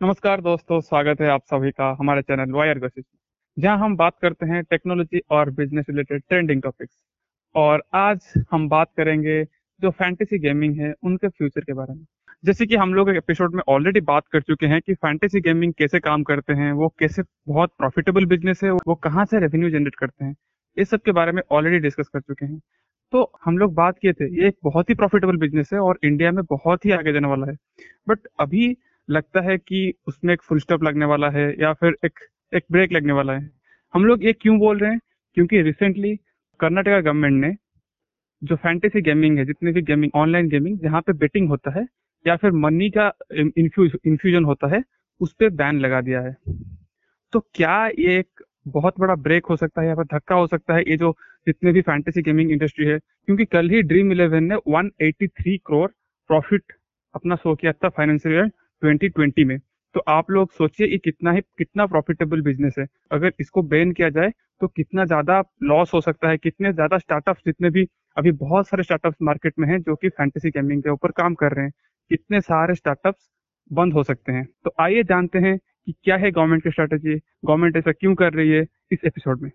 नमस्कार दोस्तों, स्वागत है आप सभी का हमारे चैनल वायर गसिस जहाँ हम बात करते हैं टेक्नोलॉजी और बिज़नेस रिलेटेड ट्रेंडिंग टॉपिक्स और आज हम बात करेंगे जो फैंटेसी गेमिंग है, उनके फ्यूचर के बारे में। जैसे कि हम लोग एपिसोड में ऑलरेडी बात कर चुके हैं कि फैंटेसी गेमिंग कैसे काम करते हैं, वो कैसे बहुत प्रॉफिटेबल बिज़नेस है, वो कहाँ से रेवेन्यू जनरेट करते हैं इस सब के बारे में ऑलरेडी डिस्कस कर चुके हैं। तो हम लोग बात किए थे, ये एक बहुत ही प्रॉफिटेबल बिज़नेस है और इंडिया में बहुत ही आगे जाने वाला है। बट अभी लगता है कि उसमें एक फुल स्टॉप लगने वाला है या फिर एक एक ब्रेक लगने वाला है। हम लोग ये क्यों बोल रहे हैं? क्योंकि रिसेंटली कर्नाटका गवर्नमेंट ने जो फैंटेसी गेमिंग है, जितने भी गेमिंग ऑनलाइन गेमिंग जहाँ पे बेटिंग होता है या फिर मनी का इन्फ्यूजन होता है, उस पर बैन लगा दिया है। तो क्या ये एक बहुत बड़ा ब्रेक हो सकता है या फिर धक्का हो सकता है ये जो जितने भी फैंटेसी गेमिंग इंडस्ट्री है? क्योंकि कल ही ड्रीम इलेवन ने 183 करोड़ प्रॉफिट अपना शो किया था फाइनेंशियल ईयर 2020 में। तो आप लोग सोचिए ये कितना ही, कितना प्रॉफिटेबल बिज़नेस है। अगर इसको बैन किया जाए तो कितना ज़्यादा लॉस हो सकता है, कितने ज़्यादा स्टार्टअप्स जितने भी अभी बहुत सारे स्टार्टअप्स मार्केट में हैं, जो कि फैंटेसी गेमिंग के ऊपर काम कर रहे हैं, कितने सारे स्टार्टअप्स बंद हो सकते हैं। तो आइए जानते हैं कि क्या है गवर्नमेंट की स्ट्रेटेजी गवर्नमेंट ऐसा क्यों कर रही है इस एपिसोड में।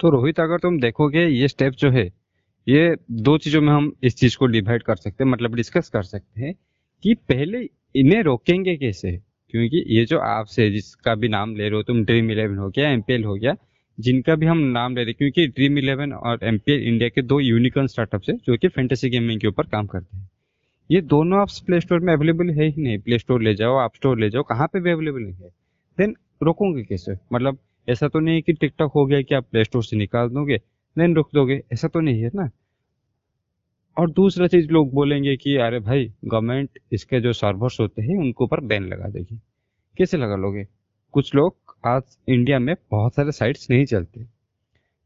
तो रोहित, अगर तुम देखोगे, ये स्टेप जो है, ये दो चीज़ों में हम इस चीज़ को डिवाइड कर सकते हैं मतलब डिस्कस कर सकते हैं। कि पहले इन्हें रोकेंगे कैसे? क्योंकि ये जो आपसे जिसका भी नाम ले रहे हो, तुम ड्रीम इलेवन हो गया एमपीएल हो गया, जिनका भी हम नाम ले रहे क्योंकि ड्रीम इलेवन और एमपीएल इंडिया के दो यूनिकॉर्न स्टार्टअप्स है, जो कि फैंटेसी गेमिंग के ऊपर काम करते हैं। ये दोनों आप प्ले स्टोर में अवेलेबल है ही नहीं। प्ले स्टोर ले जाओ आप स्टोर ले जाओ, कहाँ पे भी अवेलेबल नहीं है। देन रोकोगे कैसे? मतलब ऐसा तो नहीं है कि टिकटॉक हो गया कि आप प्ले स्टोर से निकाल दोगे देन रोक दोगे। ऐसा तो नहीं है ना। और दूसरा चीज़ लोग बोलेंगे कि, अरे भाई गवर्नमेंट इसके जो सर्वर्स होते हैं, उनके ऊपर बैन लगा देगी। कैसे लगा लोगे? कुछ लोग आज इंडिया में बहुत सारे साइट्स नहीं चलते।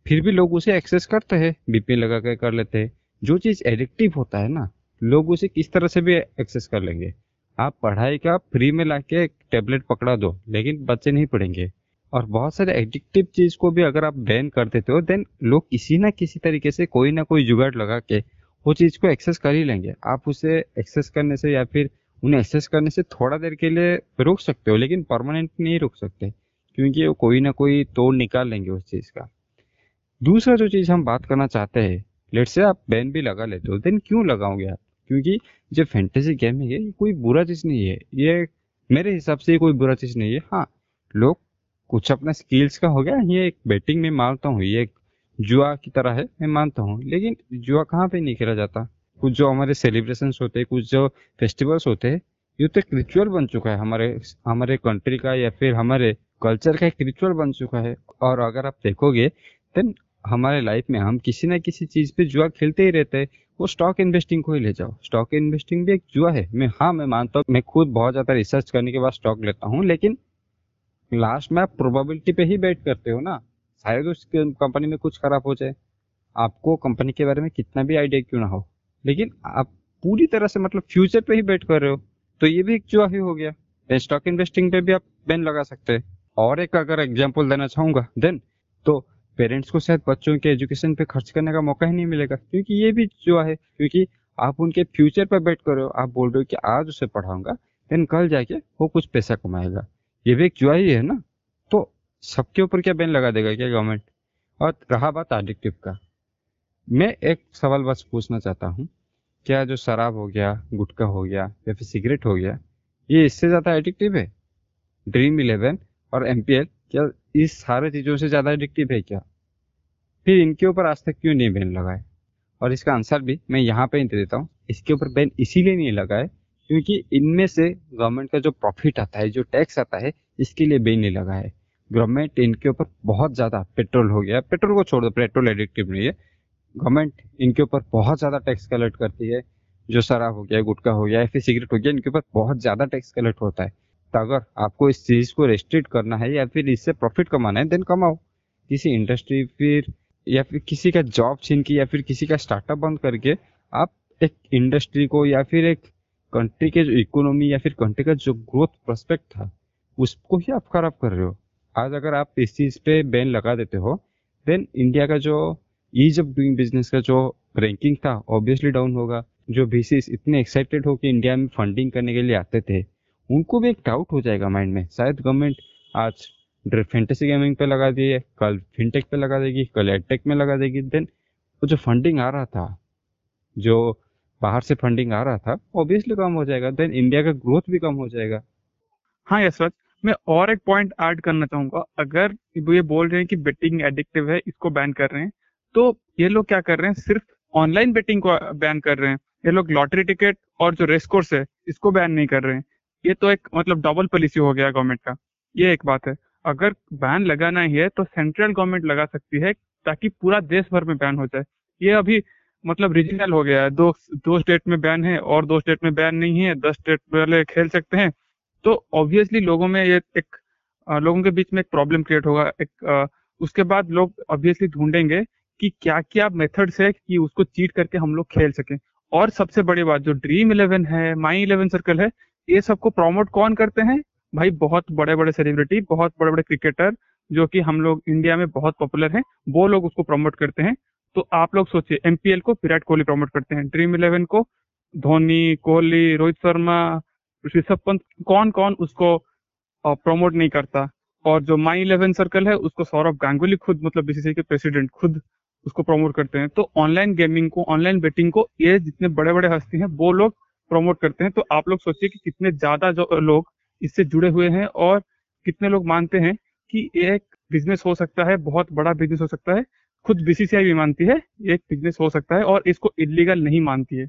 फिर भी लोग उसे एक्सेस करते हैं बीपीएन लगा के कर लेते हैं। जो चीज़ एडिक्टिव होता है ना, लोग उसे किस तरह से भी एक्सेस कर लेंगे? आप पढ़ाई का फ्री में लाके एक टेबलेट पकड़ा दो, लेकिन बच्चे नहीं पढ़ेंगे। और बहुत सारे एडिक्टिव चीज़ को भी अगर आप बैन कर देते हो देन लोग किसी ना किसी तरीके से कोई ना कोई जुगाड़ लगा के वो चीज़ को एक्सेस कर ही लेंगे। आप उसे एक्सेस करने से या फिर उन्हें एक्सेस करने से थोड़ा देर के लिए रोक सकते हो, लेकिन परमानेंट नहीं रोक सकते, क्योंकि वो कोई ना कोई तोड़ निकाल लेंगे उस चीज़ का। दूसरा जो चीज़ हम बात करना चाहते हैं लेट से आप बैन भी लगा लेते हो देन क्यों लगाओगे आप? क्योंकि जो फैंटेसी गेमिंग है, ये कोई बुरा चीज़ नहीं है। ये मेरे हिसाब से कोई बुरा चीज़ नहीं है। हाँ लोग कुछ अपना स्किल्स का हो गया, ये एक बैटिंग में मानता हूँ, ये एक जुआ की तरह है, मैं मानता हूँ। लेकिन जुआ कहाँ पे नहीं खेला जाता? कुछ जो हमारे सेलिब्रेशन होते हैं, कुछ जो फेस्टिवल्स होते हैं, ये तो एक रिचुअल बन चुका है हमारे हमारे कंट्री का या फिर हमारे कल्चर का एक रिचुअल बन चुका है। और अगर आप देखोगे देन हमारे लाइफ में हम किसी ना किसी चीज़ पे जुआ खेलते ही रहते हैं। वो स्टॉक इन्वेस्टिंग को ही ले जाओ। स्टॉक इन्वेस्टिंग भी एक जुआ है। मैं हाँ मैं मानता हूँ, मैं खुद बहुत ज़्यादा रिसर्च करने के बाद स्टॉक लेता हूँ, लेकिन लास्ट में आप प्रोबेबिलिटी पे ही बैट करते हो ना। शायद उस कंपनी में कुछ खराब हो जाए। आपको कंपनी के बारे में कितना भी आइडिया क्यों ना हो। लेकिन आप पूरी तरह से मतलब फ्यूचर पे ही बेट कर रहे हो। तो ये भी एक जुआ ही हो गया स्टॉक इन्वेस्टिंग पे भी आप बैन लगा सकते हैं। और एक अगर एग्ज़ाम्पल देना चाहूँगा देन तो पेरेंट्स को शायद बच्चों के एजुकेशन पे खर्च करने का मौका ही नहीं मिलेगा। क्योंकि ये भी जुआ है। क्योंकि आप उनके फ्यूचर पर बैठ कर रहे हो। आप बोल रहे हो कि आज उसे पढ़ाऊँगा देन कल जाके वो कुछ पैसा कमाएगा। ये भी एक जुआ ही है ना? सबके ऊपर क्या बैन लगा देगा क्या गवर्नमेंट और रहा बात एडिक्टिव का। मैं एक सवाल बस पूछना चाहता हूँ, क्या जो शराब हो गया, गुटखा हो गया, या फिर सिगरेट हो गया, ये इससे ज़्यादा एडिक्टिव है? ड्रीम इलेवन और एमपीएल क्या इस सारे चीज़ों से ज़्यादा एडिक्टिव है क्या? फिर इनके ऊपर आज तक क्यों नहीं बैन लगाए? और इसका आंसर भी मैं यहाँ पे दे देता हूँ, इसके ऊपर बैन इसीलिए नहीं लगाए क्योंकि इनमें से गवर्नमेंट का जो प्रॉफिट आता है, जो टैक्स आता है, इसके लिए बैन नहीं लगा है गवर्नमेंट इनके ऊपर बहुत ज़्यादा पेट्रोल हो गया। पेट्रोल को छोड़ दो, पेट्रोल एडिक्टिव नहीं है। गवर्नमेंट इनके ऊपर बहुत ज़्यादा टैक्स कलेक्ट करती है। जो शराब हो गया, गुटखा हो गया, या फिर सिगरेट हो गया, इनके ऊपर बहुत ज़्यादा टैक्स कलेक्ट होता है। तो अगर आपको इस चीज़ को रेस्ट्रिक्ट करना है या फिर इससे प्रॉफिट कमाना है देन कमाओ। किसी इंडस्ट्री फिर, या फिर किसी का जॉब छीन के, या फिर किसी का स्टार्टअप बंद करके आप एक इंडस्ट्री को या फिर एक कंट्री के जो इकोनॉमी या फिर कंट्री का जो ग्रोथ प्रोस्पेक्ट था, उसको ही आप खराब कर रहे हो। आज अगर आप इस चीज़ पे बैन लगा देते हो देन इंडिया का जो ईज ऑफ़ डूइंग बिज़नेस का जो रैंकिंग था ऑब्वियसली डाउन होगा। जो बीसीस इतने एक्साइटेड हो कि इंडिया में फंडिंग करने के लिए आते थे, उनको भी एक डाउट हो जाएगा माइंड में। शायद गवर्नमेंट आज फैंटेसी गेमिंग पे लगा दी है, कल फिनटेक पे लगा देगी, कल एडटेक में लगा देगी। देन वो जो फंडिंग आ रहा था, जो बाहर से फंडिंग आ रहा था ऑब्वियसली कम हो जाएगा। देन इंडिया का ग्रोथ भी कम हो जाएगा। हाँ यशवंत मैं और एक पॉइंट ऐड करना चाहूँगा। अगर ये बोल रहे हैं कि बेटिंग एडिक्टिव है, इसको बैन कर रहे हैं तो ये लोग क्या कर रहे हैं? सिर्फ़ ऑनलाइन बेटिंग को बैन कर रहे हैं। ये लोग लॉटरी टिकट और जो रेस कोर्स है, इसको बैन नहीं कर रहे हैं। ये तो एक मतलब डबल पॉलिसी हो गया गवर्नमेंट का। ये एक बात है। अगर बैन लगाना ही है तो सेंट्रल गवर्नमेंट लगा सकती है ताकि पूरा देश भर में बैन हो जाए। ये अभी मतलब रीजनल हो गया है। दो दो स्टेट में बैन है और दो स्टेट में बैन नहीं है। दस स्टेट वाले खेल सकते हैं। तो ऑब्वियसली लोगों में ये एक लोगों के बीच में एक प्रॉब्लम क्रिएट होगा, एक उसके बाद लोग ऑब्वियसली ढूंढेंगे कि क्या क्या मेथड्स है कि उसको चीट करके हम लोग खेल सकें। और सबसे बड़ी बात, जो ड्रीम इलेवन है माई इलेवन सर्कल है, ये सबको प्रमोट कौन करते हैं? भाई बहुत बड़े बड़े सेलिब्रिटी बहुत बड़े बड़े क्रिकेटर जो कि हम लोग इंडिया में बहुत पॉपुलर हैं, वो लोग उसको प्रमोट करते हैं। तो आप लोग सोचिए एमपीएल को विराट कोहली प्रमोट करते हैं ड्रीम इलेवन को, धोनी, कोहली, रोहित शर्मा ऋषभ पंत कौन कौन उसको प्रमोट नहीं करता। और जो माई इलेवन सर्कल है, उसको सौरभ गांगुली खुद मतलब बीसीसीआई के प्रेसिडेंट खुद उसको प्रमोट करते हैं। तो ऑनलाइन गेमिंग को ऑनलाइन बेटिंग को, ये जितने बड़े बड़े हस्ती हैं, वो लोग प्रमोट करते हैं। तो आप लोग सोचिए कि कितने ज़्यादा जो लोग इससे जुड़े हुए हैं और कितने लोग मानते हैं कि एक बिज़नेस हो सकता है, बहुत बड़ा बिज़नेस हो सकता है। खुद बीसीसीआई भी मानती है, एक बिज़नेस हो सकता है और इसको इलीगल नहीं मानती है।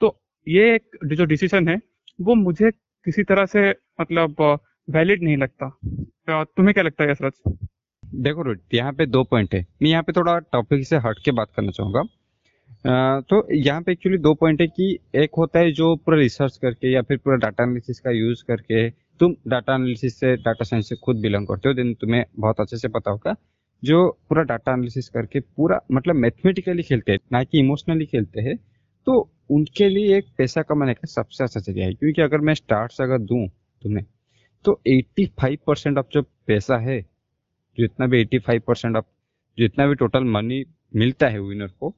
तो ये एक, जो डिसीज़न है वो मुझे किसी तरह से मतलब वैलिड नहीं लगता। तो तुम्हें क्या लगता है यसरत देखो रोहित यहाँ पे दो पॉइंट है। मैं यहाँ पे थोड़ा टॉपिक से हट के बात करना चाहूँगा। तो यहाँ पे एक्चुअली दो पॉइंट है कि एक होता है जो पूरा रिसर्च करके या फिर पूरा डाटा एनालिसिस का यूज़ करके तुम डाटा एनालिसिस से डाटा साइंस से खुद बिलोंग करते हो देन तुम्हें बहुत अच्छे से पता होगा। जो पूरा डाटा एनालिसिस करके पूरा मतलब मैथमेटिकली खेलते हैं, ना कि इमोशनली खेलते हैं तो उनके लिए एक पैसा कमाने का सबसे अच्छा ज़रिया है क्योंकि अगर मैं स्टार्ट से अगर दूँ तुम्हें तो 85 परसेंट ऑफ़ जो पैसा है जितना भी 85 परसेंट ऑफ़ जितना भी टोटल मनी मिलता है विनर को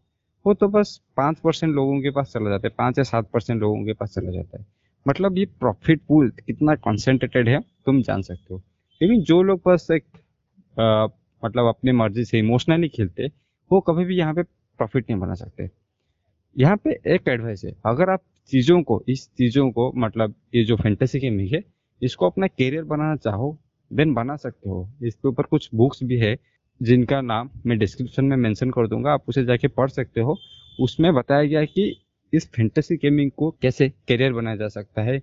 वो तो बस पाँच परसेंट लोगों के पास चला जाता है पाँच या सात परसेंट लोगों के पास चला जाता है। मतलब ये प्रॉफिट पूल कितना कॉन्सेंट्रेटेड है तुम जान सकते हो। लेकिन जो लोग बस एक आ, मतलब अपनी मर्ज़ी से इमोशनली खेलते वो कभी भी यहाँ पे प्रॉफिट नहीं बना सकते। यहाँ पे एक एडवाइस है। अगर आप चीज़ों को, इस चीज़ों को मतलब ये जो फैंटेसी गेमिंग है, इसको अपना करियर बनाना चाहो देन बना सकते हो। इसके ऊपर कुछ बुक्स भी है, जिनका नाम मैं डिस्क्रिप्शन में मेंशन कर दूँगा। आप उसे जाके पढ़ सकते हो। उसमें बताया गया कि इस फैंटेसी गेमिंग को कैसे करियर बनाया जा सकता है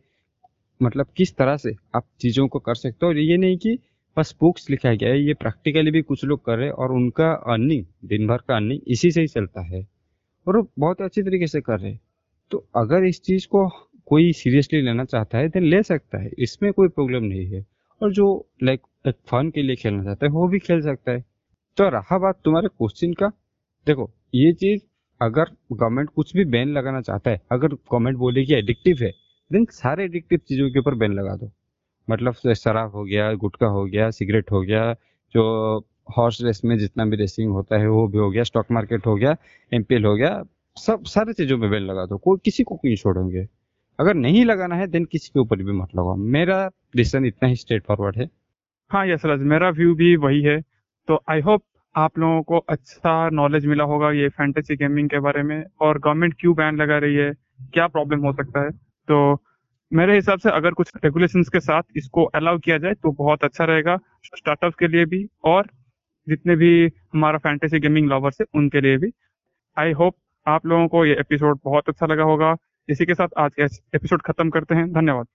मतलब किस तरह से आप चीज़ों को कर सकते हो। और ये नहीं कि बस बुक्स लिखा गया है, ये प्रैक्टिकली भी कुछ लोग कर रहे हैं और उनका अर्निंग दिन भर का अर्निंग इसी से ही चलता है। और वो बहुत अच्छी तरीके से कर रहे तो अगर इस चीज़ को कोई सीरियसली लेना चाहता है देन ले सकता है। इसमें कोई प्रॉब्लम नहीं है। और जो लाइक एक फन के लिए खेलना चाहता है, वो भी खेल सकता है। तो रहा बात तुम्हारे क्वेश्चन का। देखो, ये चीज़ अगर गवर्नमेंट कुछ भी बैन लगाना चाहता है, अगर गवर्नमेंट बोले कि एडिक्टिव है देन सारे एडिक्टिव चीज़ों के ऊपर बैन लगा दो। मतलब शराब हो गया, गुटखा हो गया, सिगरेट हो गया, जो हॉर्स रेस में जितना भी रेसिंग होता है, वो भी हो गया स्टॉक मार्केट हो गया एमपीएल हो गया, सब, सारी चीज़ों में बैन लगा दो। कोई, किसी को क्यों छोड़ेंगे अगर नहीं लगाना है देन किसी के ऊपर भी मत लगाओ। मेरा डिसीज़न इतना ही स्ट्रेट फॉरवर्ड है। हाँ यस राज मेरा व्यू भी वही है। तो आई होप आप लोगों को अच्छा नॉलेज मिला होगा ये फैंटेसी गेमिंग के बारे में, और गवर्नमेंट क्यों बैन लगा रही है? क्या प्रॉब्लम हो सकता है? तो मेरे हिसाब से अगर कुछ रेगुलेशंस के साथ इसको अलाउ किया जाए तो बहुत अच्छा रहेगा स्टार्टअप के लिए भी, और जितने भी हमारा फैंटेसी गेमिंग लवर्स है, उनके लिए भी। आई होप आप लोगों को ये एपिसोड बहुत अच्छा लगा होगा। इसी के साथ आज एपिसोड खत्म करते हैं। धन्यवाद।